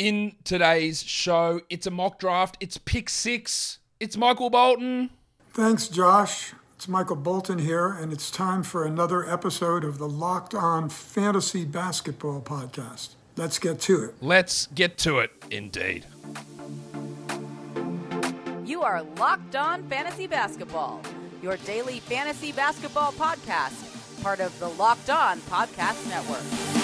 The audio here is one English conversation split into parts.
in today's show. It's a mock draft. It's pick six. It's Michael Bolton. Thanks, Josh. It's Michael Bolton here, and it's time for another episode of the Locked On Fantasy Basketball Podcast. Let's get to it. Let's get to it, indeed. You are Locked On Fantasy Basketball, your daily fantasy basketball podcast, part of the Locked On Podcast Network.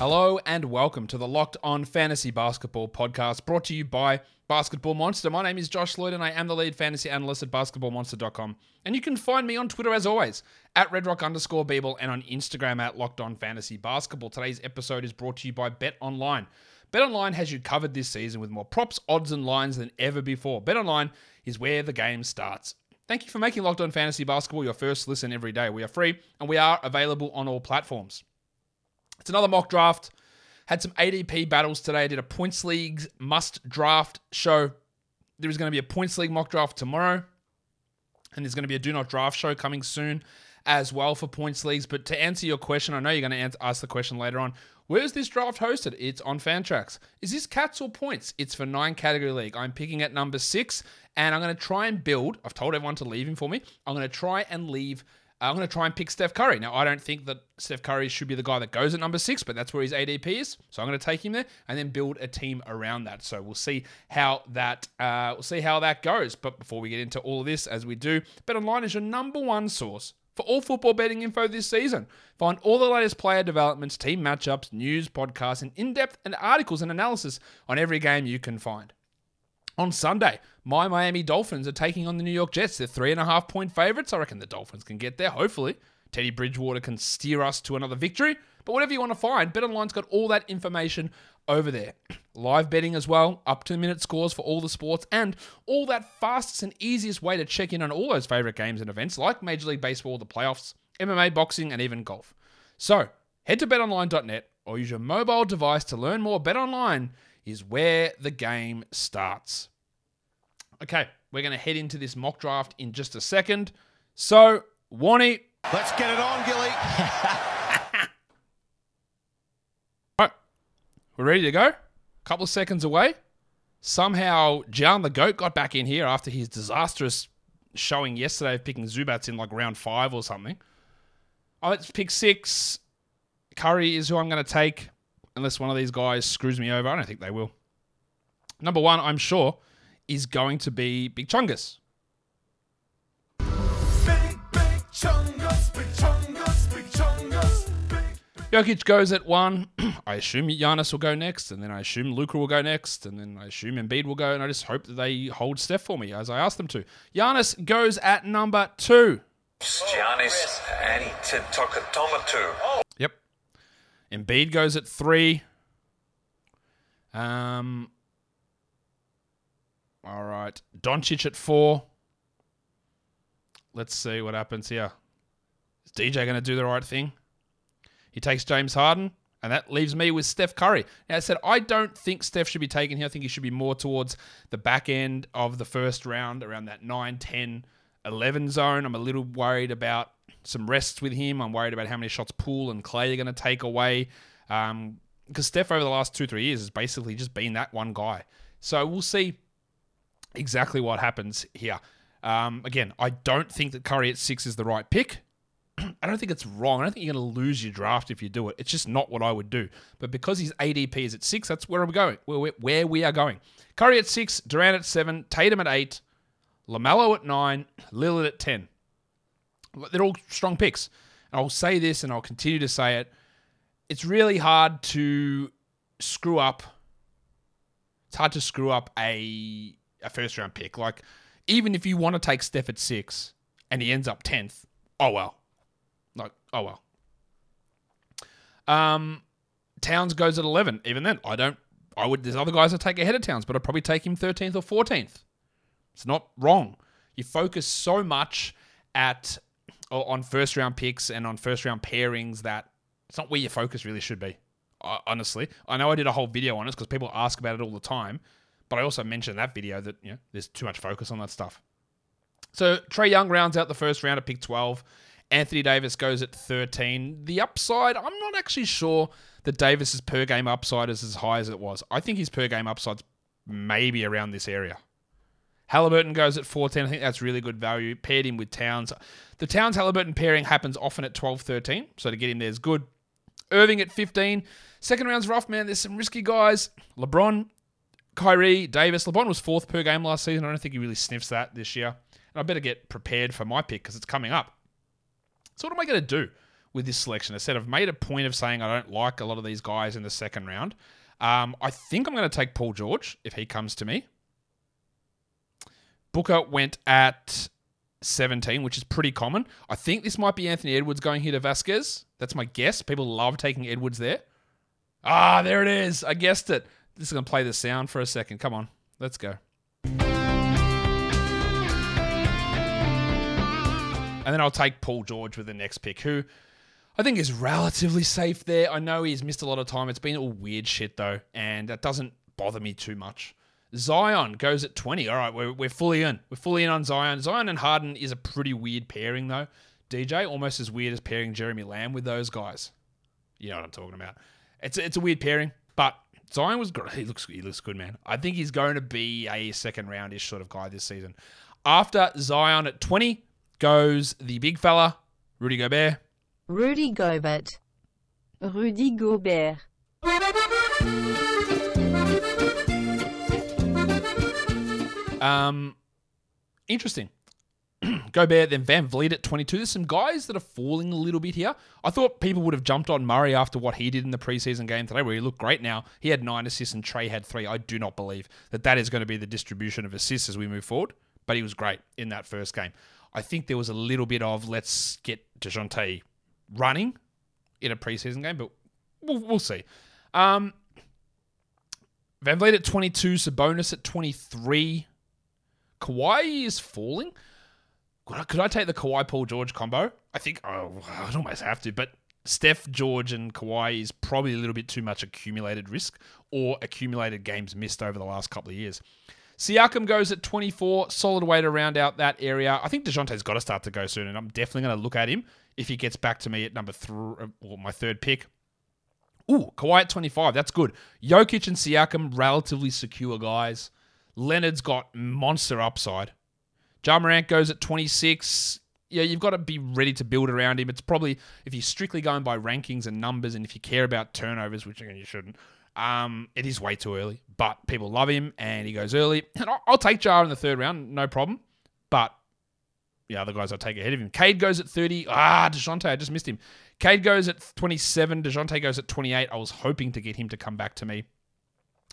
Hello and welcome to the Locked On Fantasy Basketball podcast brought to you by Basketball Monster. My name is Josh Lloyd and I am the lead fantasy analyst at basketballmonster.com. And you can find me on Twitter as always at redrock underscore Beeble and on Instagram at Locked On Fantasy Basketball. Today's episode is brought to you by Bet Online. Bet Online has you covered this season with more props, odds, and lines than ever before. Bet Online is where the game starts. Thank you for making Locked On Fantasy Basketball your first listen every day. We are free and we are available on all platforms. It's another mock draft. Had some ADP battles today. I did a points leagues must draft show. There is going to be a points league mock draft tomorrow, and there's going to be a do not draft show coming soon as well for points leagues. But to answer your question, I know you're going to ask the question later on. Where's this draft hosted? It's on Fantrax. Is this cats or points? It's for nine category league. I'm picking at number six, and I'm going to try and build. I've told everyone to leave him for me. I'm going to try and leave I'm going to try and pick Steph Curry. Now, I don't think that Steph Curry should be the guy that goes at number six, but that's where his ADP is. So I'm going to take him there and then build a team around that. So we'll see how that uh, we'll see how that goes. But before we get into all of this, as we do, BetOnline is your number one source for all football betting info this season. Find all the latest player developments, team matchups, news, podcasts, and in-depth and articles and analysis on every game you can find. On Sunday, my Miami Dolphins are taking on the New York Jets. They're three and a half point favorites. I reckon the Dolphins can get there, hopefully. Teddy Bridgewater can steer us to another victory. But whatever you want to find, BetOnline's got all that information over there. Live betting as well, up to minute scores for all the sports, and all that fastest and easiest way to check in on all those favorite games and events like Major League Baseball, the playoffs, MMA, boxing, and even golf. So head to betonline.net or use your mobile device to learn more. BetOnline is where the game starts. Okay, we're going to head into this mock draft in just a second. So, Warnie. Let's get it on, Gilly. All right, we're ready to go. A couple of seconds away. Somehow, John the Goat got back in here after his disastrous showing yesterday of picking Zubac in like round five or something. Oh, let's pick six. Curry is who I'm going to take, unless one of these guys screws me over. I don't think they will. Number one, I'm sure, is going to be Big Chungus. Big, big chungus, big chungus, big chungus. Jokic goes at one. I assume Giannis will go next, and then I assume Luka will go next, and then I assume Embiid will go, and I just hope that they hold Steph for me as I asked them to. Giannis goes at number two. Giannis Antetokounmpo. Yep. Embiid goes at three. Um. All right. Doncic at four. Let's see what happens here. Is DJ going to do the right thing? He takes James Harden, and that leaves me with Steph Curry. Now, I said I don't think Steph should be taken here. I think he should be more towards the back end of the first round, around that 9, 10, 11 zone. I'm a little worried about some rests with him. I'm worried about how many shots Poole and Klay are going to take away. Um, because Steph over the last two, three years has basically just been that one guy. So we'll see exactly what happens here. Um, again, I don't think that Curry at six is the right pick. I don't think it's wrong. I don't think you're going to lose your draft if you do it. It's just not what I would do. But because his ADP is at six, that's where I'm going. Where, where we are going. Curry at six, Durant at seven, Tatum at eight, Lamelo at nine, Lillard at ten. They're all strong picks. And I'll say this, and I'll continue to say it. It's really hard to screw up. It's hard to screw up a a first round pick. Like, even if you want to take Steph at six and he ends up tenth, oh well. Like, oh well. Um, Towns goes at eleven. Even then, I don't. I would. There's other guys I take ahead of Towns, but I'd probably take him thirteenth or fourteenth. It's not wrong. You focus so much at on first round picks and on first round pairings that it's not where your focus really should be. Honestly, I know I did a whole video on this because people ask about it all the time, but I also mentioned in that video that you know there's too much focus on that stuff. So Trae Young rounds out the first round at pick 12, Anthony Davis goes at 13. The upside, I'm not actually sure that Davis's per game upside is as high as it was. I think his per game upside's maybe around this area. Halliburton goes at 14. I think that's really good value. Paired him with Towns. The Towns Halliburton pairing happens often at 12 13, so to get him there is good. Irving at 15. Second round's rough, man. There's some risky guys. LeBron, Kyrie, Davis. LeBron was fourth per game last season. I don't think he really sniffs that this year. And I better get prepared for my pick because it's coming up. So what am I going to do with this selection? I said I've made a point of saying I don't like a lot of these guys in the second round. Um, I think I'm going to take Paul George if he comes to me. Booker went at 17, which is pretty common. I think this might be Anthony Edwards going here to Vasquez. That's my guess. People love taking Edwards there. Ah, there it is. I guessed it. This is going to play the sound for a second. Come on. Let's go. And then I'll take Paul George with the next pick, who I think is relatively safe there. I know he's missed a lot of time. It's been all weird shit, though, and that doesn't bother me too much. Zion goes at 20. All right, we're, we're fully in. We're fully in on Zion. Zion and Harden is a pretty weird pairing, though. DJ, almost as weird as pairing Jeremy Lamb with those guys. You know what I'm talking about. It's, it's a weird pairing, but Zion was great. He looks, he looks good, man. I think he's going to be a second roundish sort of guy this season. After Zion at 20 goes the big fella, Rudy Gobert. Rudy Gobert. Rudy Gobert. Um, interesting. Gobert, then VanVleet at 22. There's some guys that are falling a little bit here. I thought people would have jumped on Murray after what he did in the preseason game today, where he looked great now. He had nine assists and Trae had three. I do not believe that that is going to be the distribution of assists as we move forward, but he was great in that first game. I think there was a little bit of let's get DeJounte running in a preseason game, but we'll, we'll see. Um, VanVleet at 22, Sabonis at 23. Kawhi is falling. Could I, could I take the Kawhi Paul George combo? I think oh, I'd almost have to, but Steph, George, and Kawhi is probably a little bit too much accumulated risk or accumulated games missed over the last couple of years. Siakam goes at 24, solid way to round out that area. I think DeJounte's got to start to go soon, and I'm definitely going to look at him if he gets back to me at number three, or my third pick. Ooh, Kawhi at 25. That's good. Jokic and Siakam, relatively secure guys. Leonard's got monster upside. Ja Morant goes at 26. Yeah, you've got to be ready to build around him. It's probably, if you're strictly going by rankings and numbers, and if you care about turnovers, which again you shouldn't, um, it is way too early. But people love him, and he goes early. And I'll, I'll take Ja in the third round, no problem. But the other guys I'll take ahead of him. Cade goes at 30. Ah, DeJounte, I just missed him. Cade goes at 27. DeJounte goes at 28. I was hoping to get him to come back to me.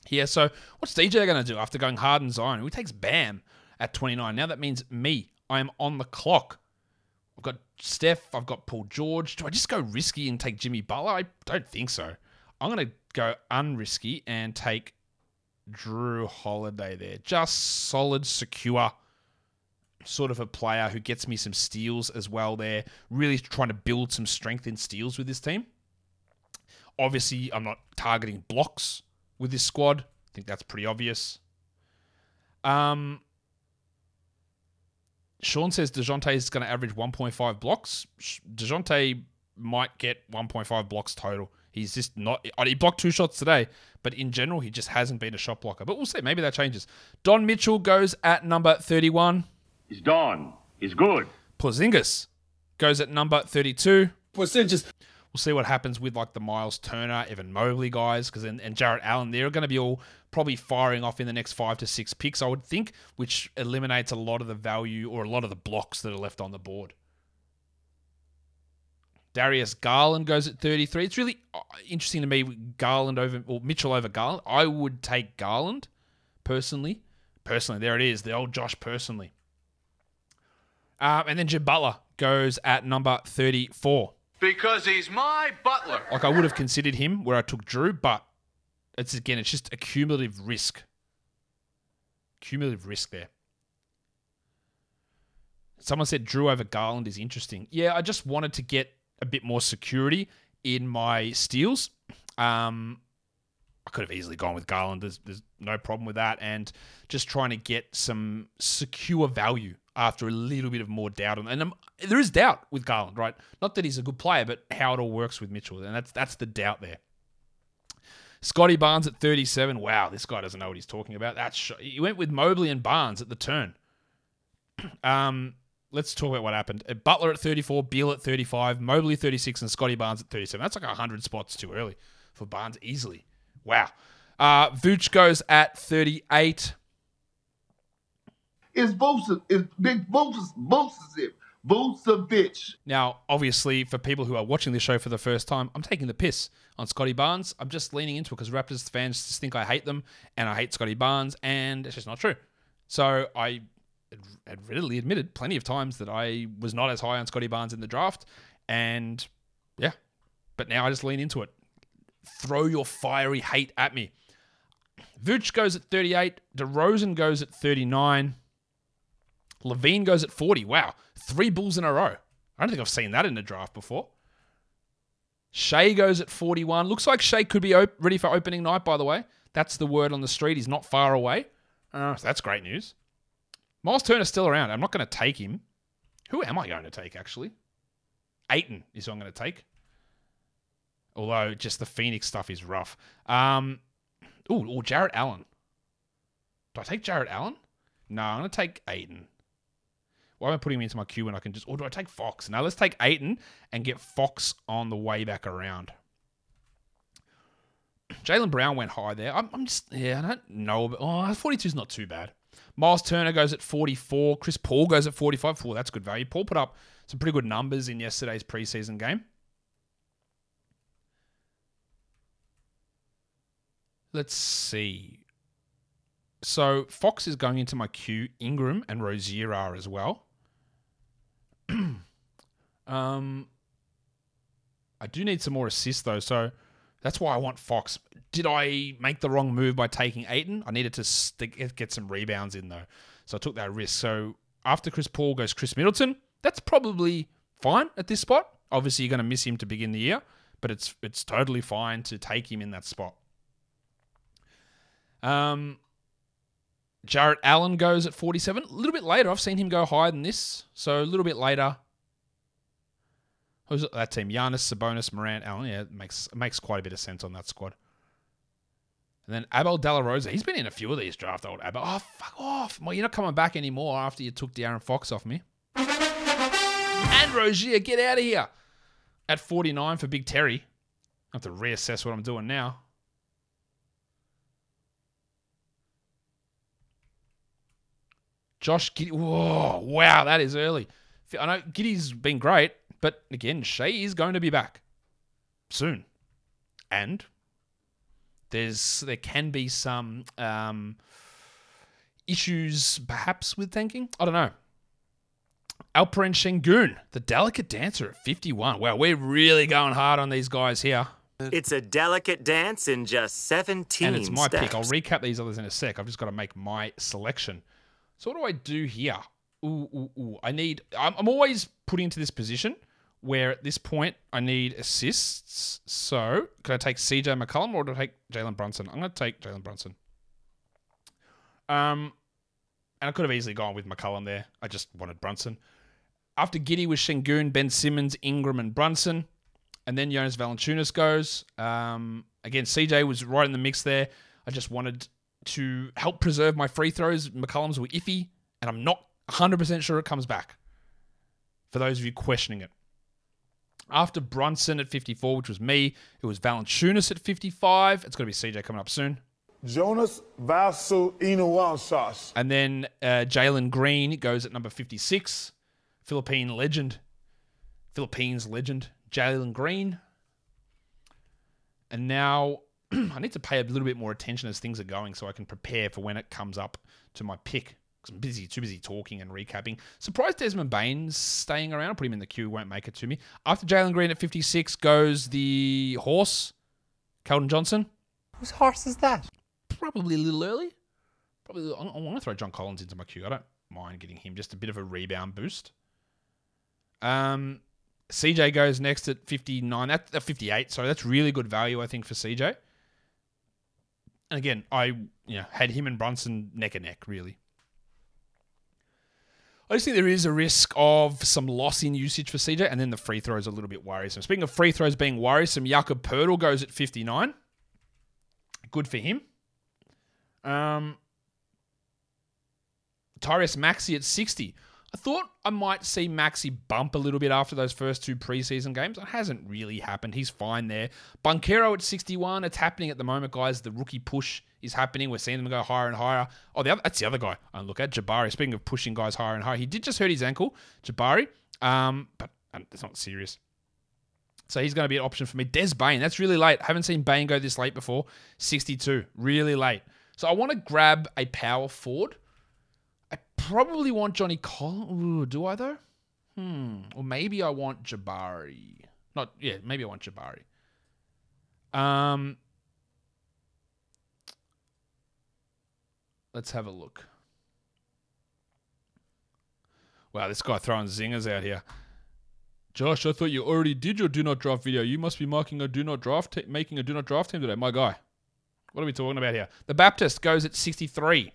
Yeah, so what's DJ going to do after going hard and Zion? Who takes Bam at 29? Now that means me. I am on the clock. I've got Steph. I've got Paul George. Do I just go risky and take Jimmy Butler? I don't think so. I'm going to go unrisky and take Jrue Holiday there. Just solid, secure sort of a player who gets me some steals as well there. Really trying to build some strength in steals with this team. Obviously, I'm not targeting blocks with this squad. I think that's pretty obvious. Um, Sean says DeJounte is going to average 1.5 blocks. DeJounte might get 1.5 blocks total. He's just not. He blocked two shots today, but in general, he just hasn't been a shot blocker. But we'll see. Maybe that changes. Don Mitchell goes at number 31. He's done. He's good. Porzingis goes at number 32. Percentages. We'll see what happens with like the Myles Turner, Evan Mobley guys, because and, and Jarrett Allen, they're going to be all probably firing off in the next five to six picks, I would think, which eliminates a lot of the value or a lot of the blocks that are left on the board. Darius Garland goes at 33. It's really uh, interesting to me, Garland over or Mitchell over Garland. I would take Garland personally. Personally, there it is, the old Josh personally. Um, and then Jim Butler goes at number 34. Because he's my butler. Like I would have considered him where I took Jrue, but it's again, it's just a cumulative risk. Cumulative risk there. Someone said Jrue over Garland is interesting. Yeah, I just wanted to get a bit more security in my steals. Um, I could have easily gone with Garland. There's, there's no problem with that. And just trying to get some secure value after a little bit of more doubt. On, And um, there is doubt with Garland, right? Not that he's a good player, but how it all works with Mitchell. And that's that's the doubt there. Scottie Barnes at 37. Wow, this guy doesn't know what he's talking about. That's sh- he went with Mobley and Barnes at the turn. Um, let's talk about what happened. Uh, Butler at 34, Beal at 35, Mobley 36, and Scottie Barnes at 37. That's like 100 spots too early for Barnes easily. Wow. Uh, Vooch goes at 38. It's Vucevic. It's Big Vucevic. Vucevic. Vucevic. Now, obviously, for people who are watching this show for the first time, I'm taking the piss on Scottie Barnes. I'm just leaning into it because Raptors fans just think I hate them and I hate Scottie Barnes, and it's just not true. So I had readily admitted plenty of times that I was not as high on Scottie Barnes in the draft, and yeah, but now I just lean into it. Throw your fiery hate at me. Vooch goes at 38. DeRozan goes at 39. LaVine goes at 40. Wow. Three Bulls in a row. I don't think I've seen that in the draft before. Shai goes at 41. Looks like Shai could be op- ready for opening night, by the way. That's the word on the street. He's not far away. Uh, so that's great news. Myles Turner's still around. I'm not going to take him. Who am I going to take, actually? Ayton is who I'm going to take. Although, just the Phoenix stuff is rough. Um, ooh, or Jarrett Allen. Do I take Jarrett Allen? No, I'm going to take Ayton. Why am I putting him into my queue when I can just, or do I take Fox? Now let's take Ayton and get Fox on the way back around. Jaylen Brown went high there. I'm, I'm just, yeah, I don't know. But, oh, 42 is not too bad. Myles Turner goes at 44. Chris Paul goes at 45. Oh, that's good value. Paul put up some pretty good numbers in yesterday's preseason game. Let's see. So Fox is going into my queue. Ingram and Rozier are as well. um, I do need some more assists though, so that's why I want Fox. Did I make the wrong move by taking Ayton? I needed to get some rebounds in though, so I took that risk. So after Chris Paul goes Khris Middleton. That's probably fine at this spot. Obviously, you're going to miss him to begin the year, but it's it's totally fine to take him in that spot. Um, Jarrett Allen goes at 47. A little bit later. I've seen him go higher than this. So a little bit later. Who's that team? Giannis, Sabonis, Morant, Allen. Yeah, it makes it makes quite a bit of sense on that squad. And then Abel De La Rosa. He's been in a few of these draft old Abel. Oh, fuck off. Well, you're not coming back anymore after you took De'Aaron Fox off me. And Rozier, get out of here. At 49 for Big Terry. I have to reassess what I'm doing now. Josh Giddey. Whoa, wow, that is early. I know Giddey's been great, but again, Shai is going to be back soon. And there's there can be some um, issues perhaps with tanking. I don't know. Alperen Sengun, the delicate dancer at 51. Wow, we're really going hard on these guys here. It's a delicate dance in just 17 And it's my steps. pick. I'll recap these others in a sec. I've just got to make my selection. So what do I do here? Ooh, ooh, ooh. I need. I'm, I'm always put into this position where at this point I need assists. So can I take CJ McCollum or do I take Jalen Brunson? I'm going to take Jalen Brunson. Um, and I could have easily gone with McCollum there. I just wanted Brunson. After Giddey was Sengun, Ben Simmons, Ingram, and Brunson. And then Jonas Valanciunas goes. Um, again, CJ was right in the mix there. I just wanted to help preserve my free throws. McCollum's were iffy, and I'm not 100% sure it comes back. For those of you questioning it. After Brunson at 54, which was me, it was Valanciunas at 55. It's going to be CJ coming up soon. Jonas Vasu Inuwansas. And then uh, Jalen Green goes at number 56. Philippine legend. Philippines legend. Jalen Green. And now I need to pay a little bit more attention as things are going so I can prepare for when it comes up to my pick. Because I'm busy, too busy talking and recapping. Surprised Desmond Bane's staying around. I'll put him in the queue, won't make it to me. After Jalen Green at 56 goes the horse, Keldon Johnson. Whose horse is that? Probably a little early. Probably. I I want to throw John Collins into my queue. I don't mind getting him just a bit of a rebound boost. Um, CJ goes next at 59. That's at 58. So that's really good value, I think, for CJ. And again, I you know had him and Brunson neck and neck, really. I just think there is a risk of some loss in usage for CJ, and then the free throws are a little bit worrisome. Speaking of free throws being worrisome, Jakob Poeltl goes at 59. Good for him. Um, Tyrese Maxey at 60. Thought I might see Maxey bump a little bit after those first two preseason games. It hasn't really happened. He's fine there. Banchero at 61. It's happening at the moment, guys. The rookie push is happening. We're seeing them go higher and higher. Oh, the other, that's the other guy I look at, Jabari. Speaking of pushing guys higher and higher, he did just hurt his ankle, Jabari, um, but it's not serious. So he's going to be an option for me. Des Bane, that's really late. Haven't seen Bane go this late before. 62, really late. So I want to grab a power forward probably want Johnny Collins. Do I though? Hmm. Or maybe I want Jabari. Not yeah. Maybe I want Jabari. Um. Let's have a look. Wow, this guy throwing zingers out here. Josh, I thought you already did your do not draft video. You must be marking a do not draft, making a do not draft team today, my guy. What are we talking about here? The Baptist goes at 63.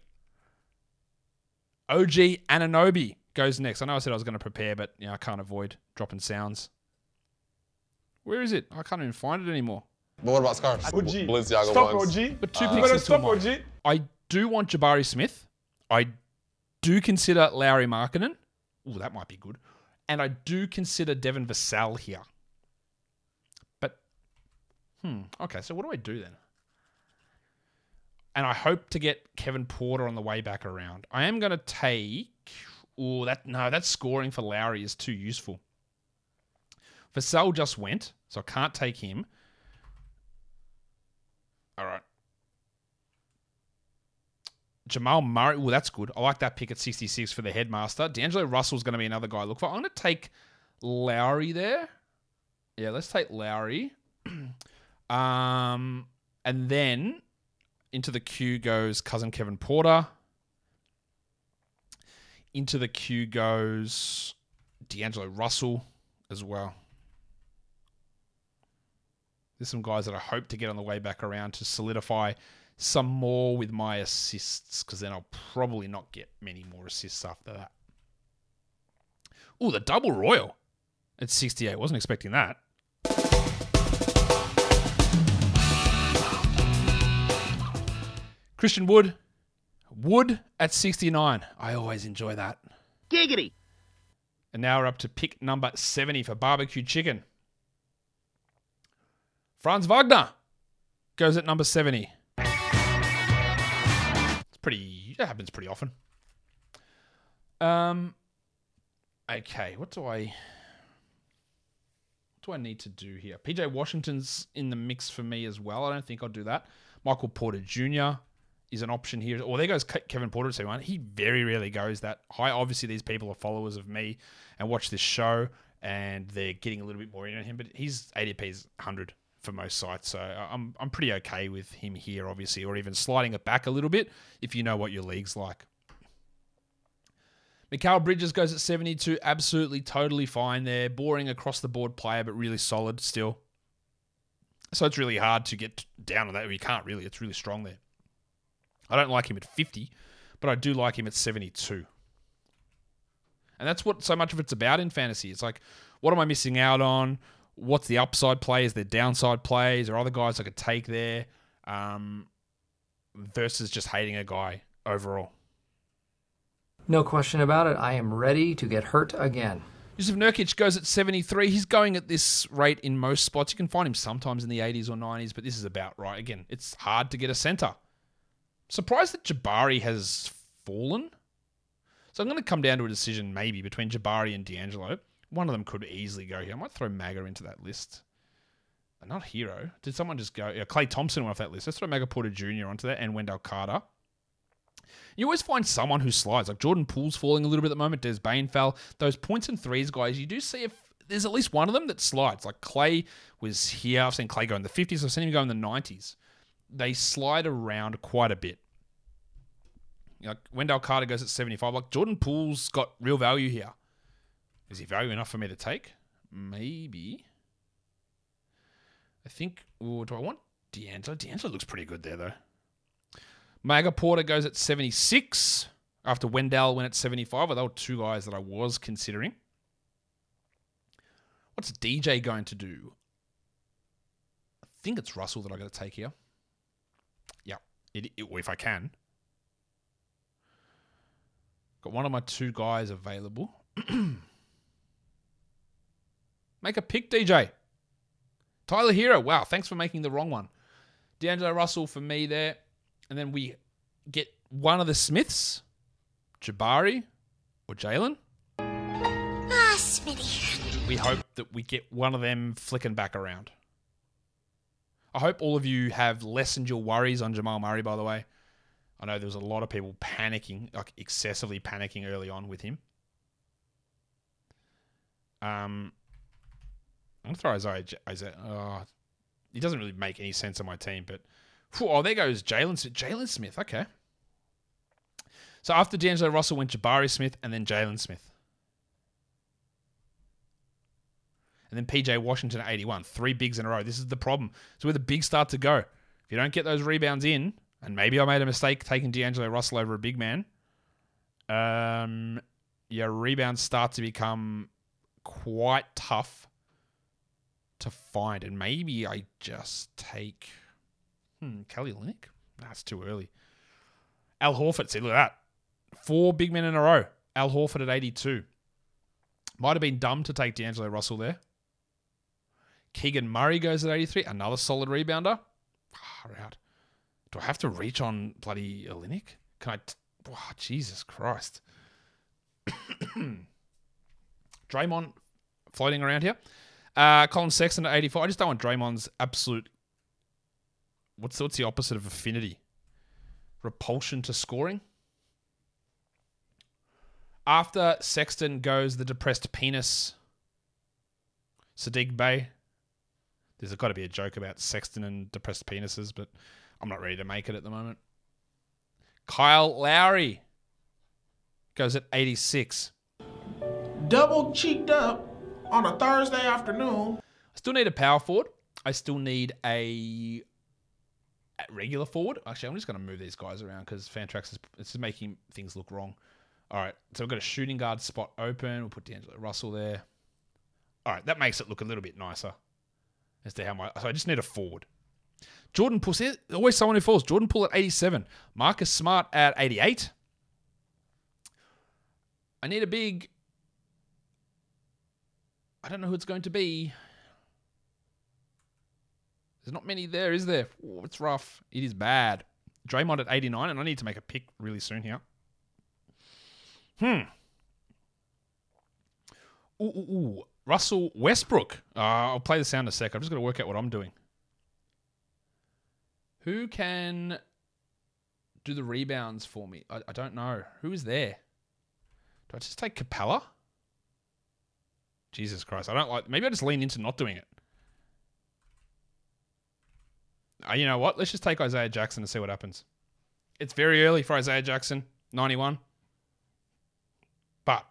OG Anunoby goes next. I know I said I was going to prepare, but yeah, I can't avoid dropping sounds. Where is it? I can't even find it anymore. But what about scarves? OG. Balenciaga Stop ones. OG. But two You picks stop mine. OG. I do want Jabari Smith. I do consider Lauri Markkanen. Ooh, that might be good. And I do consider Devin Vassell here. But, hmm, okay, so what do I do then? And I hope to get Kevin Porter on the way back around. I am going to take. Oh, that no, that scoring for Lauri is too useful. Vassell just went, so I can't take him. All right. Jamal Murray. Well, that's good. I like that pick at 66 for the headmaster. D'Angelo Russell's going to be another guy I look for. I'm going to take Lauri there. Yeah, let's take Lauri. um, and then into the queue goes cousin Kevin Porter. Into the queue goes D'Angelo Russell as well. There's some guys that I hope to get on the way back around to solidify some more with my assists because then I'll probably not get many more assists after that. Oh, the double royal at 68. Wasn't expecting that. Christian Wood. Wood at 69. I always enjoy that. Giggity. And now we're up to pick number 70 for barbecue chicken. Franz Wagner goes at number 70. It's pretty, that happens pretty often. Um, okay, what do I, what do I need to do here? PJ Washington's in the mix for me as well. I don't think I'll do that. Michael Porter Jr. is an option here. Or there goes Kevin Porter at 71. He very rarely goes that high. Obviously, these people are followers of me and watch this show, and they're getting a little bit more in on him. But his ADP is 100 for most sites, so I'm I'm pretty okay with him here, obviously, or even sliding it back a little bit if you know what your league's like. Mikal Bridges goes at 72, absolutely totally fine there. Boring across the board player, but really solid still. So it's really hard to get down on that. You can't really. It's really strong there. I don't like him at 50, but I do like him at 72. And that's what so much of it's about in fantasy. It's like, what am I missing out on? What's the upside play? Is there downside plays? Or other guys I could take there? Um, versus just hating a guy overall. No question about it. I am ready to get hurt again. Jusuf Nurkic goes at 73. He's going at this rate in most spots. You can find him sometimes in the 80s or 90s, but this is about right. Again, it's hard to get a center. Surprised that Jabari has fallen. So I'm going to come down to a decision maybe between Jabari and D'Angelo. One of them could easily go here. I might throw Maga into that list. Uh, Not Herro. Did someone just go? Yeah, Klay Thompson went off that list. Let's throw Maga Porter Jr. onto that and Wendell Carter. You always find someone who slides. Like Jordan Poole's falling a little bit at the moment. Des Bane fell. Those points and threes guys, you do see if there's at least one of them that slides. Like Klay was here. I've seen Klay go in the 50s. I've seen him go in the 90s. They slide around quite a bit. Like Wendell Carter goes at 75. Like Jordan Poole's got real value here. Is he value enough for me to take? Maybe. I think. Ooh, do I want D'Angelo? D'Angelo looks pretty good there, though. Maga Porter goes at 76. after Wendell went at 75. Well, they were two guys that I was considering. What's DJ going to do? I think it's Russell that I got to take here. Yeah, it, it, if I can. Got one of my two guys available. Make a pick, DJ. Tyler Herro. Wow, thanks for making the wrong one. D'Angelo Russell for me there. And then we get one of the Smiths, Jabari or Jalen. Ah, Smitty. We hope that we get one of them flicking back around. I hope all of you have lessened your worries on Jamal Murray, by the way. I know there was a lot of people panicking, like excessively panicking early on with him. Um, I'm gonna throw Isaiah. Isaiah oh, he doesn't really make any sense on my team, but whew, oh, there goes Jalen. Jalen Smith. Okay. So after D'Angelo Russell went Jabari Smith and then Jalen Smith. And then PJ Washington at 81. Three bigs in a row. This is the problem. It's where the bigs start to go. If you don't get those rebounds in, and maybe I made a mistake taking D'Angelo Russell over a big man, um, your rebounds start to become quite tough to find. And maybe I just take hmm, Kelly Olynyk. That's too early. Al Horford. See, look at that. Four big men in a row. Al Horford at 82. Might have been dumb to take D'Angelo Russell there. Keegan Murray goes at 83. Another solid rebounder. Far out. Do I have to reach on bloody Olynyk? Can I? T- oh, Jesus Christ. Draymond floating around here. Uh, Collin Sexton at 84. I just don't want Draymond's absolute. What's what's the opposite of affinity? Repulsion to scoring. After Sexton goes the depressed penis. Saddiq Bey. There's got to be a joke about Sexton and depressed penises, but I'm not ready to make it at the moment. Kyle Lowry goes at 86. Double cheeked up on a Thursday afternoon. I still need a power forward. I still need a, regular forward. Actually, I'm just going to move these guys around because Fantrax is, is making things look wrong. All right, so we've got a shooting guard spot open. We'll put D'Angelo Russell there. All right, that makes it look a little bit nicer as to how my. So I just need a forward. Jordan Poole, see, always someone who falls. Jordan Poole at 87. Marcus Smart at 88. I need a big. I don't know who it's going to be. There's not many there, is there? Ooh, it's rough. It is bad. Draymond at 89, and I need to make a pick really soon here. Hmm. Ooh, ooh, ooh. Russell Westbrook. Uh, I'll play the sound a sec. I've just got to work out what I'm doing. Who can do the rebounds for me? I, I don't know. Who is there? Do I just take Capela? Jesus Christ. I don't like. Maybe I just lean into not doing it. Uh, you know what? Let's just take Isaiah Jackson and see what happens. It's very early for Isaiah Jackson, 91. But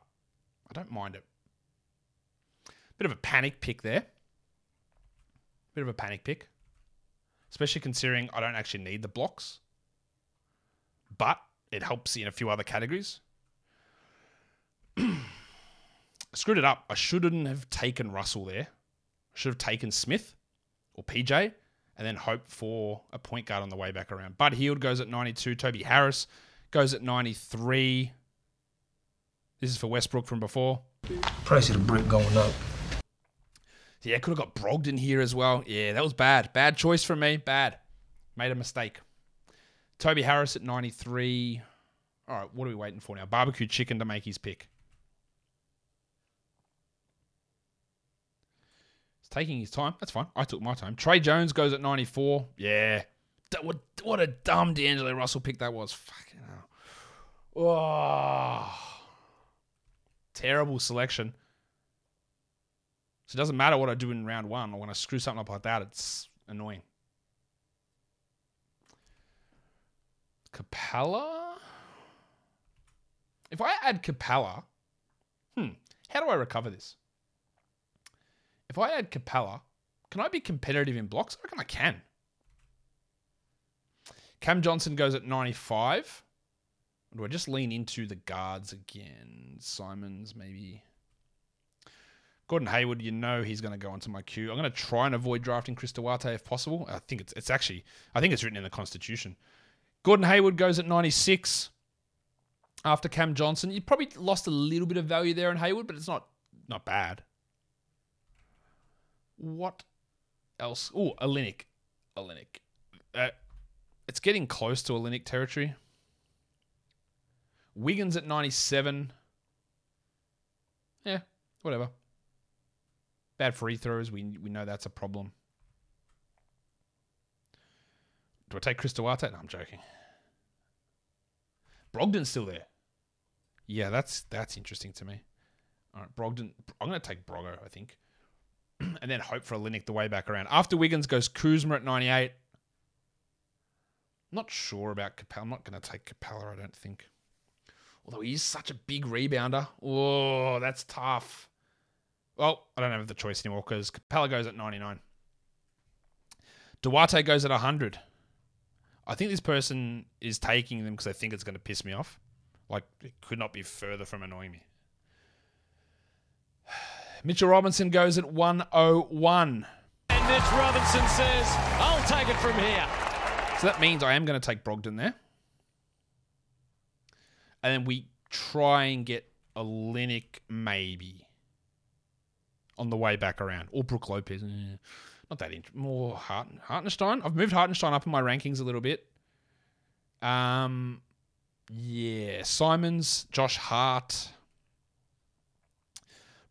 I don't mind it. Bit of a panic pick there. Bit of a panic pick. Especially considering I don't actually need the blocks. But it helps in a few other categories. Screwed it up. I shouldn't have taken Russell there. I should have taken Smith or PJ and then hope for a point guard on the way back around. Bud Hield goes at 92. Toby Harris goes at 93. This is for Westbrook from before. Price of the brick going up. Yeah, could have got Brogdon here as well. Yeah, that was bad. Bad choice from me. Bad. Made a mistake. Toby Harris at 93. All right, what are we waiting for now? Barbecue chicken to make his pick. He's taking his time. That's fine. I took my time. Tre Jones goes at 94. Yeah. What, what a dumb D'Angelo Russell pick that was. Fucking hell. Oh. Terrible selection. So it doesn't matter what I do in round one or when I screw something up like that, it's annoying. Capela? If I add Capela, hmm, how do I recover this? If I add Capela, can I be competitive in blocks? I reckon I can. Cam Johnson goes at 95. Or do I just lean into the guards again? Simons, maybe. Gordon Hayward, you know he's going to go onto my queue. I'm going to try and avoid drafting Chris Duarte if possible. I think it's it's actually I think it's written in the Constitution. Gordon Hayward goes at 96 after Cam Johnson. You probably lost a little bit of value there in Hayward, but it's not not bad. What else? Oh, Olynyk. Olynyk. Uh, it's getting close to Olynyk territory. Wiggins at 97. Yeah, whatever. Bad free throws. We we know that's a problem. Do I take Chris? No, I'm joking. Brogdon's still there. Yeah, that's that's interesting to me. All right, Brogdon. I'm going to take Brogo, I think, and then hope for Olynyk the way back around. After Wiggins goes Kuzma at 98. Not sure about Capela. I'm not going to take Capela. I don't think. Although he is such a big rebounder. Oh, that's tough. Well, I don't have the choice anymore because Capela goes at 99. Duarte goes at 100. I think this person is taking them because they think it's going to piss me off. Like, it could not be further from annoying me. Mitchell Robinson goes at 101. And Mitch Robinson says, I'll take it from here. So that means I am going to take Brogdon there. And then we try and get Olynyk maybe on the way back around. Or Brook Lopez. Eh, not that int- more Hart- Hartenstein. I've moved Hartenstein up in my rankings a little bit. Um, yeah, Simons, Josh Hart,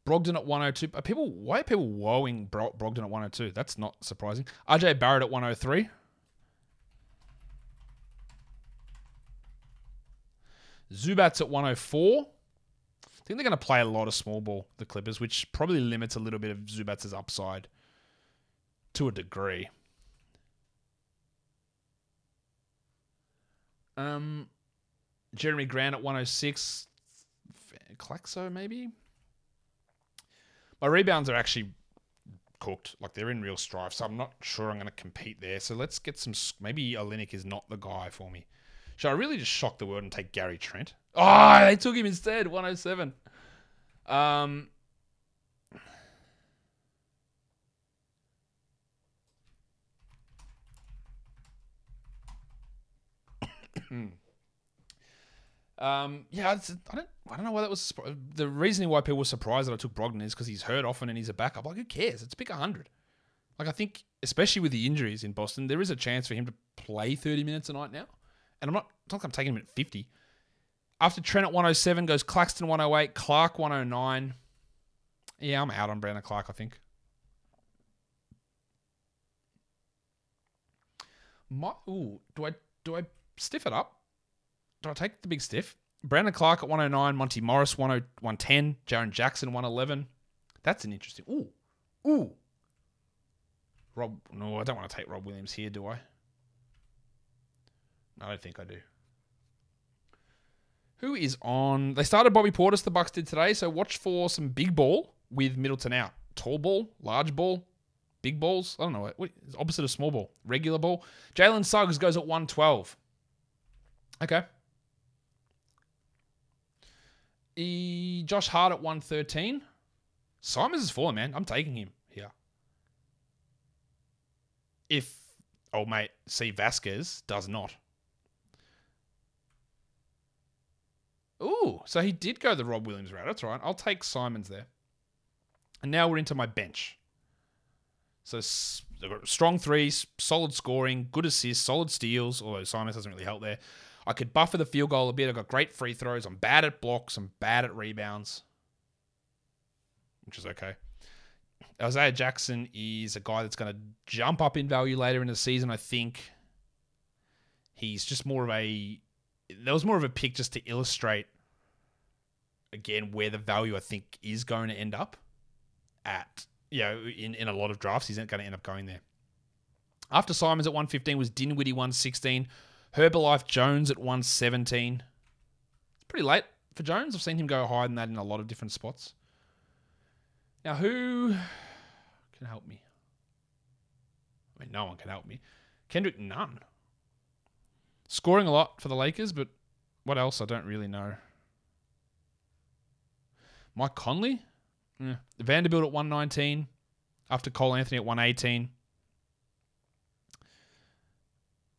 Brogdon at 102. Are people why are people woeing Bro- Brogdon at 102? That's not surprising. RJ Barrett at 103. Zubac at 104. Think they're going to play a lot of small ball, the Clippers, which probably limits a little bit of Zubac's upside to a degree. Um, Jerami Grant at 106. Claxo, maybe? My rebounds are actually cooked. Like, they're in real strife, so I'm not sure I'm going to compete there. So let's get some... Maybe Olynyk is not the guy for me. Should I really just shock the world and take Gary Trent? Oh, they took him instead. 107. Um, um, yeah, I don't, I don't know why that was the reasoning why people were surprised that I took Brogdon is because he's hurt often and he's a backup. Like, who cares? It's pick hundred. Like, I think, especially with the injuries in Boston, there is a chance for him to play thirty minutes a night now. And I'm not, it's not I'm taking him at fifty. After Trent at 107 goes Claxton 108, Clarke 109. Yeah, I'm out on Brandon Clarke, I think. My, ooh, do I do I stiff it up? Do I take the big stiff? Brandon Clarke at 109, Monte Morris 110, Jaren Jackson 111. That's an interesting. Ooh, ooh. Rob, no, I don't want to take Rob Williams here, do I? I don't think I do. Who is on? They started Bobby Portis. The Bucks did today. So watch for some big ball with Middleton out. Tall ball, large ball, big balls. I don't know. What, opposite of small ball, regular ball. Jalen Suggs goes at one twelve. Okay. E, Josh Hart at one thirteen. Simons is falling, man. I'm taking him here. If oh mate, see Vasquez does not. Ooh, so he did go the Rob Williams route. That's right. I'll take Simons there. And now we're into my bench. So strong threes, solid scoring, good assists, solid steals, although Simons doesn't really help there. I could buffer the field goal a bit. I've got great free throws. I'm bad at blocks. I'm bad at rebounds, which is okay. Isaiah Jackson is a guy that's going to jump up in value later in the season, I think. He's just more of a there was more of a pick just to illustrate again where the value I think is going to end up at. You know, in, in a lot of drafts, he's not going to end up going there. After Simons at 115 was Dinwiddie 116, Herbalife Jones at 117. It's pretty late for Jones. I've seen him go higher than that in a lot of different spots. Now, who can help me? I mean, no one can help me. Kendrick Nunn scoring a lot for the Lakers, but What else? I don't really know. Mike Conley? Yeah. Vanderbilt at 119 after Cole Anthony at 118.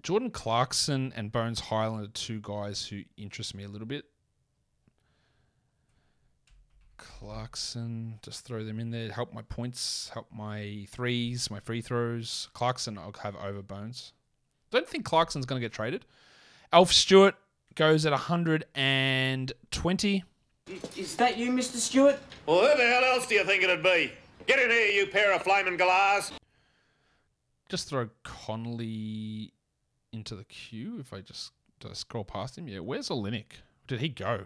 Jordan Clarkson and Bones Hyland are two guys who interest me a little bit. Clarkson, just throw them in there. Help my points, help my threes, my free throws. Clarkson, I'll have over Bones. Don't think Clarkson's going to get traded. Alf Stewart goes at 120. Is that you, Mr. Stewart? Well, who the hell else do you think it'd be? Get in here, you pair of flaming galahs. Just throw Conley into the queue if I just do I scroll past him. Yeah, where's Olynyk? Did he go?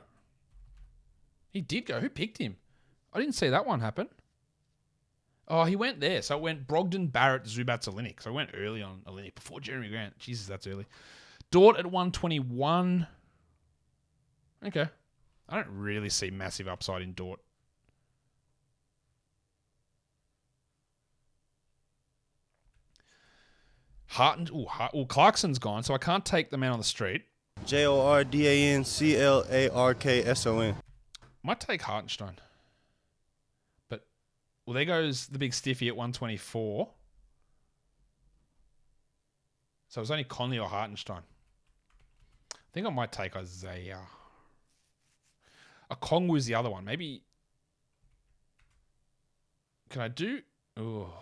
He did go. Who picked him? I didn't see that one happen. Oh, he went there. So it went Brogdon, Barrett, Zubac, Olynyk. So I went early on Olynyk before Jerami Grant. Jesus, that's early. Dort at 121. Okay. I don't really see massive upside in Dort. Harton, ooh, Hart, ooh, Clarkson's gone, so I can't take the man on the street. J O R D A N C L A R K S O N. Might take Hartenstein. Well, there goes the big stiffy at 124. So it was only Conley or Hartenstein. I think I might take Isaiah. A Kong was the other one. Maybe. Can I do? Oh.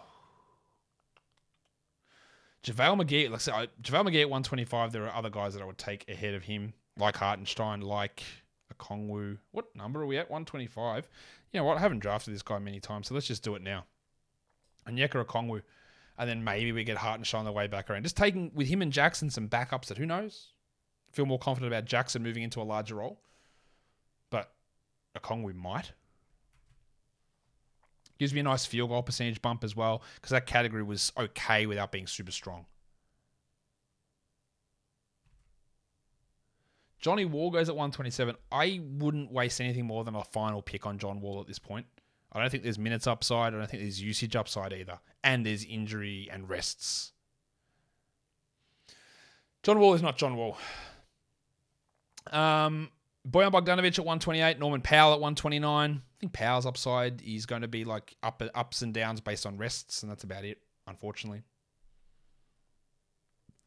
JaVale McGee, like I said, JaVale McGee at 125. There are other guys that I would take ahead of him, like Hartenstein, like Okongwu. What number are we at? 125. You know what? I haven't drafted this guy many times, so let's just do it now. Onyeka Okongwu. And then maybe we get Hartenstein on the way back around. Just taking with him and Jackson some backups that who knows? Feel more confident about Jackson moving into a larger role. But Okongwu might. Gives me a nice field goal percentage bump as well, because that category was okay without being super strong. Johnny Wall goes at 127. I wouldn't waste anything more than a final pick on John Wall at this point. I don't think there's minutes upside. I don't think there's usage upside either. And there's injury and rests. John Wall is not John Wall. Um, Bojan Bogdanovic at 128, Norman Powell at 129. I think Powell's upside is going to be like up ups and downs based on rests, and that's about it, unfortunately.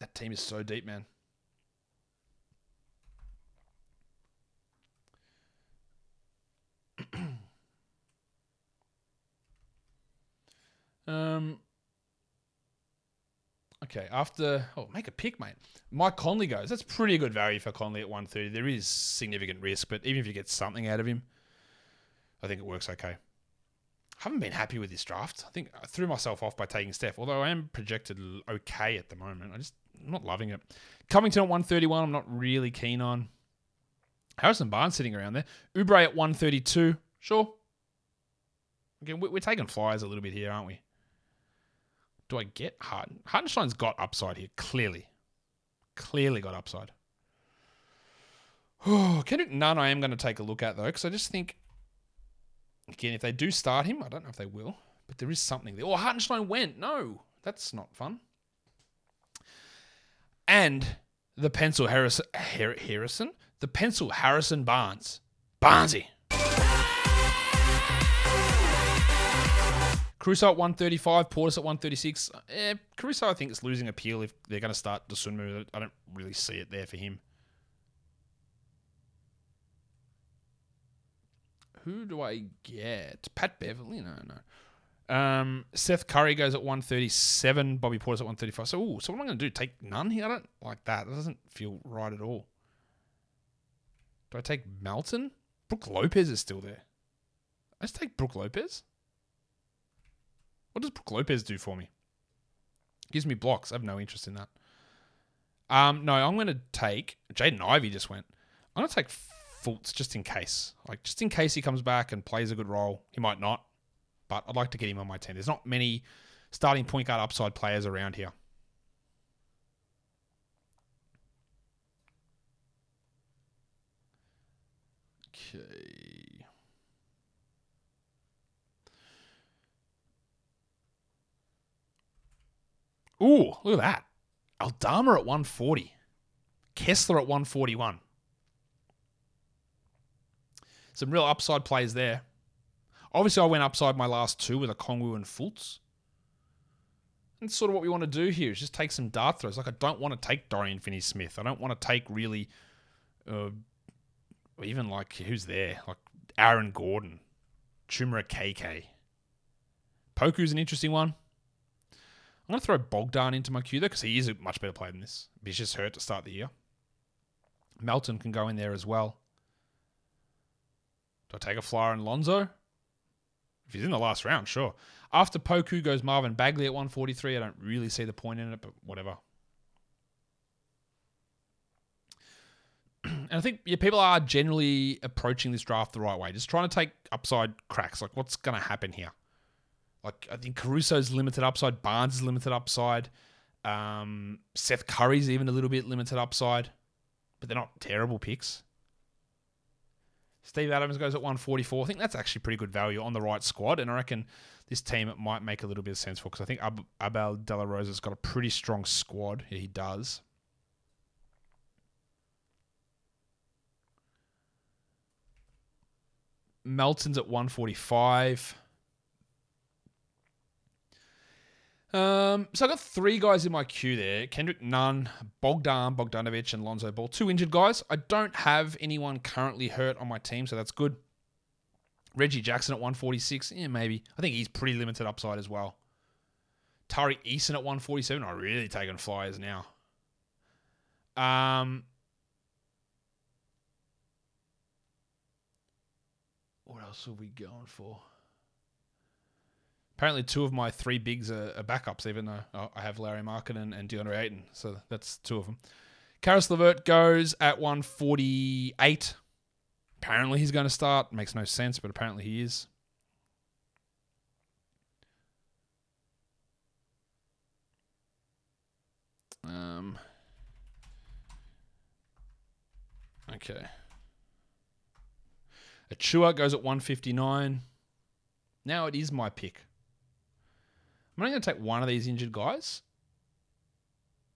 That team is so deep, man. Um. Okay, after oh, make a pick, mate. Mike Conley goes. That's pretty good value for Conley at 130. There is significant risk, but even if you get something out of him, I think it works okay. I haven't been happy with this draft. I think I threw myself off by taking Steph, although I am projected okay at the moment. I just I'm not loving it. Covington at 131, I'm not really keen on. Harrison Barnes sitting around there. Oubre at 132, sure. Again, we're taking flyers a little bit here, aren't we? Do I get Harden? Hartenstein's got upside here, clearly. Clearly got upside. Oh, Kendrick Nunn, I am going to take a look at, though, because I just think, again, if they do start him, I don't know if they will, but there is something there. Oh, Hartenstein went. No, that's not fun. And the pencil Harrison, Harrison? The pencil Harrison Barnes. Barnesy. Caruso at 135, Portis at 136. Eh, Caruso, I think, is losing appeal if they're going to start Dosunmu. I don't really see it there for him. Who do I get? Pat Beverley? No, no. Um, Seth Curry goes at 137. Bobby Portis at 135. So, ooh, so what am I going to do? Take none here? I don't like that. That doesn't feel right at all. Do I take Melton? Brook Lopez is still there. I just take Brook Lopez. What does Brook Lopez do for me? Gives me blocks. I have no interest in that. Um, no, I'm going to take Jaden Ivey. Just went. I'm going to take Fultz just in case, like just in case he comes back and plays a good role. He might not, but I'd like to get him on my team. There's not many starting point guard upside players around here. Okay. Ooh, look at that. Aldama at 140. Kessler at 141. Some real upside plays there. Obviously, I went upside my last two with Okongwu and Fultz. And sort of what we want to do here is just take some dart throws. Like I don't want to take Dorian Finney-Smith. I don't want to take really, uh, even like who's there, like Aaron Gordon, Chuma Okeke. Poku's an interesting one. I'm going to throw Bogdan into my queue though because he is a much better player than this. He's just hurt to start the year. Melton can go in there as well. Do I take a flyer on Lonzo? If he's in the last round, sure. After Poku goes Marvin Bagley at 143. I don't really see the point in it, but whatever. and I think yeah, people are generally approaching this draft the right way, just trying to take upside cracks. Like, what's going to happen here? Like, I think Caruso's limited upside, Barnes is limited upside, um, Seth Curry's even a little bit limited upside, but they're not terrible picks. Steve Adams goes at 144. I think that's actually pretty good value on the right squad, and I reckon this team it might make a little bit of sense for because I think Ab- Abel De La Rosa's got a pretty strong squad. Yeah, he does. Melton's at 145. Um, so I got three guys in my queue there: Kendrick Nunn, Bogdan Bogdanovic, and Lonzo Ball. Two injured guys. I don't have anyone currently hurt on my team, so that's good. Reggie Jackson at 146. Yeah, maybe. I think he's pretty limited upside as well. Tari Eason at 147. I'm really taking flyers now. Um, what else are we going for? Apparently, two of my three bigs are, are backups, even though I have Lauri Markkanen and, and DeAndre Ayton. So that's two of them. Caris LeVert goes at 148. Apparently, he's going to start. Makes no sense, but apparently he is. Um. Okay. Achiuwa goes at 159. Now it is my pick. I'm only going to take one of these injured guys.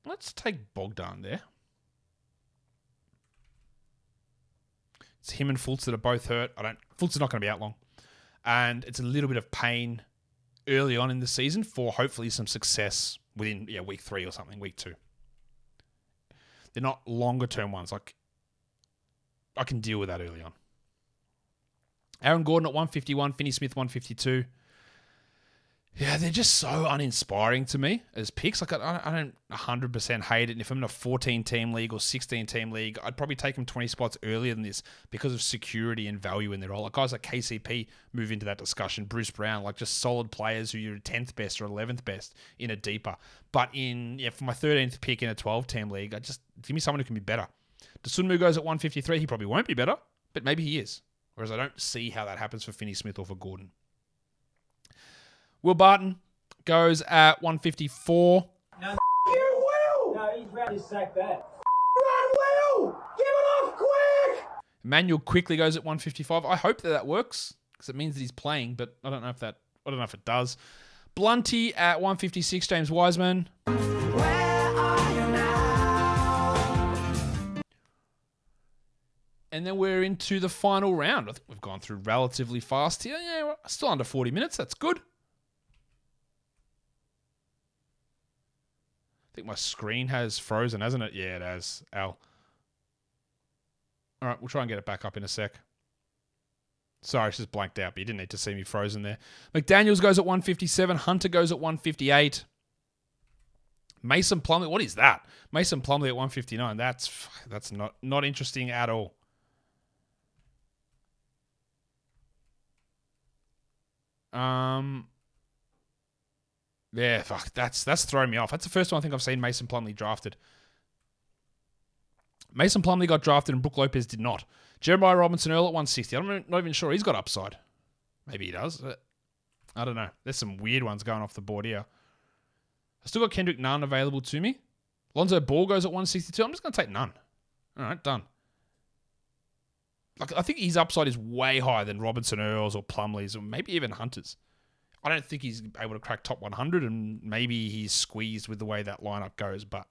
Let's take Bogdan there. It's him and Fultz that are both hurt. I don't. Fultz is not going to be out long, and it's a little bit of pain early on in the season for hopefully some success within yeah week three or something, week two. They're not longer term ones. Like I can deal with that early on. Aaron Gordon at 151, Finney Smith 152. Yeah, they're just so uninspiring to me as picks. Like, I, I don't 100% hate it. And if I'm in a 14 team league or 16 team league, I'd probably take them 20 spots earlier than this because of security and value in their role. Like, guys like KCP move into that discussion. Bruce Brown, like just solid players who you're 10th best or 11th best in a deeper. But in, yeah, for my 13th pick in a 12 team league, I just give me someone who can be better. Dosunmu goes at 153. He probably won't be better, but maybe he is. Whereas I don't see how that happens for Finney Smith or for Gordon. Will Barton goes at 154. No, you will! No, he's ready to sack that. Run, Will! Give it off quick! Immanuel Quickley goes at 155. I hope that that works because it means that he's playing, but I don't know if that. I don't know if it does. Blunty at 156. James Wiseman. And then we're into the final round. I think we've gone through relatively fast here. Yeah, still under 40 minutes. That's good. I think my screen has frozen, hasn't it? Yeah, it has. Al. All right, we'll try and get it back up in a sec. Sorry, it's just blanked out, but you didn't need to see me frozen there. McDaniels goes at 157. Hunter goes at 158. Mason Plumlee, what is that? Mason Plumlee at 159. That's that's not not interesting at all. Um, yeah, fuck, that's that's throwing me off. That's the first time I think I've seen Mason Plumlee drafted. Mason Plumlee got drafted and Brook Lopez did not. Jeremiah Robinson Earl at 160. I'm not even sure he's got upside. Maybe he does. I don't know. There's some weird ones going off the board here. I still got Kendrick Nunn available to me. Lonzo Ball goes at 162. I'm just going to take Nunn. All right, done. Like I think his upside is way higher than Robinson Earls or Plumleys or maybe even Hunter's. I don't think he's able to crack top 100, and maybe he's squeezed with the way that lineup goes. But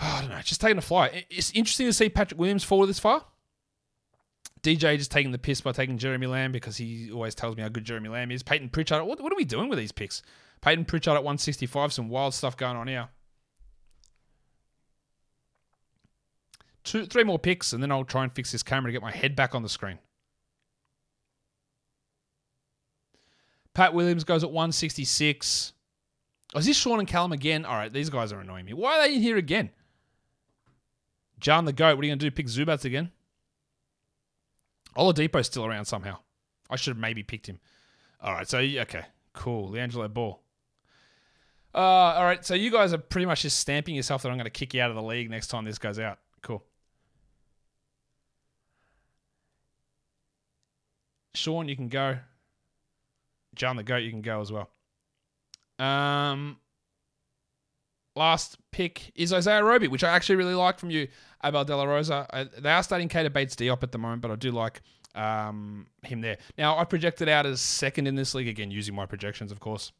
oh, I don't know. Just taking a fly. It's interesting to see Patrick Williams fall this far. DJ just taking the piss by taking Jeremy Lamb because he always tells me how good Jeremy Lamb is. Payton Pritchard. What, what are we doing with these picks? Payton Pritchard at 165. Some wild stuff going on here. Two, three more picks, and then I'll try and fix this camera to get my head back on the screen. Pat Williams goes at 166. Oh, is this Sean and Callum again? All right, these guys are annoying me. Why are they in here again? John the Goat, what are you going to do? Pick Zubac again? Oladipo's still around somehow. I should have maybe picked him. All right, so, okay, cool. LiAngelo Ball. Uh, all right, so you guys are pretty much just stamping yourself that I'm going to kick you out of the league next time this goes out. Cool. Sean, you can go. John the Goat, you can go as well. Um, last pick is Isaiah Roby, which I actually really like from you, Abel De La Rosa. I, they are starting Keita Bates Diop at the moment, but I do like um, him there. Now, I projected out as second in this league, again, using my projections, of course.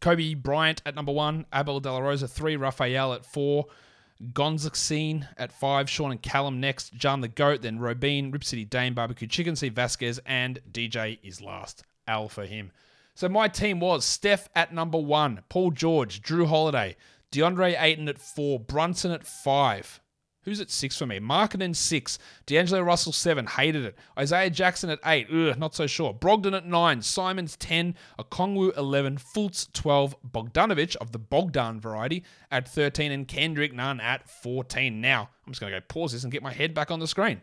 Kobe Bryant at number one, Abel De La Rosa three, Raphael at four, Gonzaxine at five, Sean and Callum next, John the Goat, then Robin, Rip City Dame, Barbecue Chicken, Steve Vasquez, and DJ is last. Al for him. So my team was Steph at number one, Paul George, Jrue Holiday, DeAndre Ayton at four, Brunson at five. Who's at six for me? Markkanen six, D'Angelo Russell seven, hated it. Isaiah Jackson at eight, ugh, not so sure. Brogdon at nine, Simons ten, Okongwu eleven, Fultz twelve, Bogdanovich of the Bogdan variety at thirteen, and Kendrick Nunn at fourteen. Now I'm just gonna go pause this and get my head back on the screen.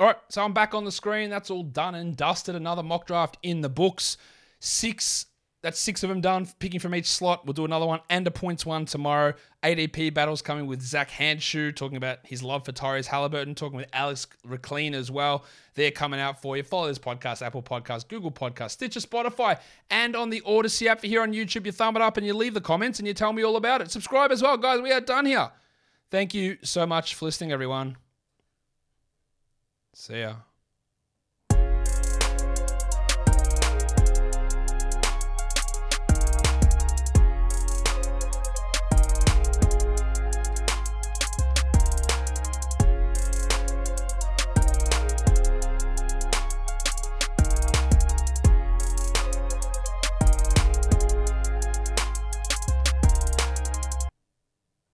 All right, so I'm back on the screen. That's all done and dusted. Another mock draft in the books. Six, that's six of them done, picking from each slot. We'll do another one and a points one tomorrow. ADP battles coming with Zach Handshoe, talking about his love for Tyrese Halliburton, talking with Alex Rikleen as well. They're coming out for you. Follow this podcast, Apple Podcast, Google Podcast, Stitcher, Spotify, and on the Odyssey app. Here on YouTube, you thumb it up and you leave the comments and you tell me all about it. Subscribe as well, guys. We are done here. Thank you so much for listening, everyone. See ya.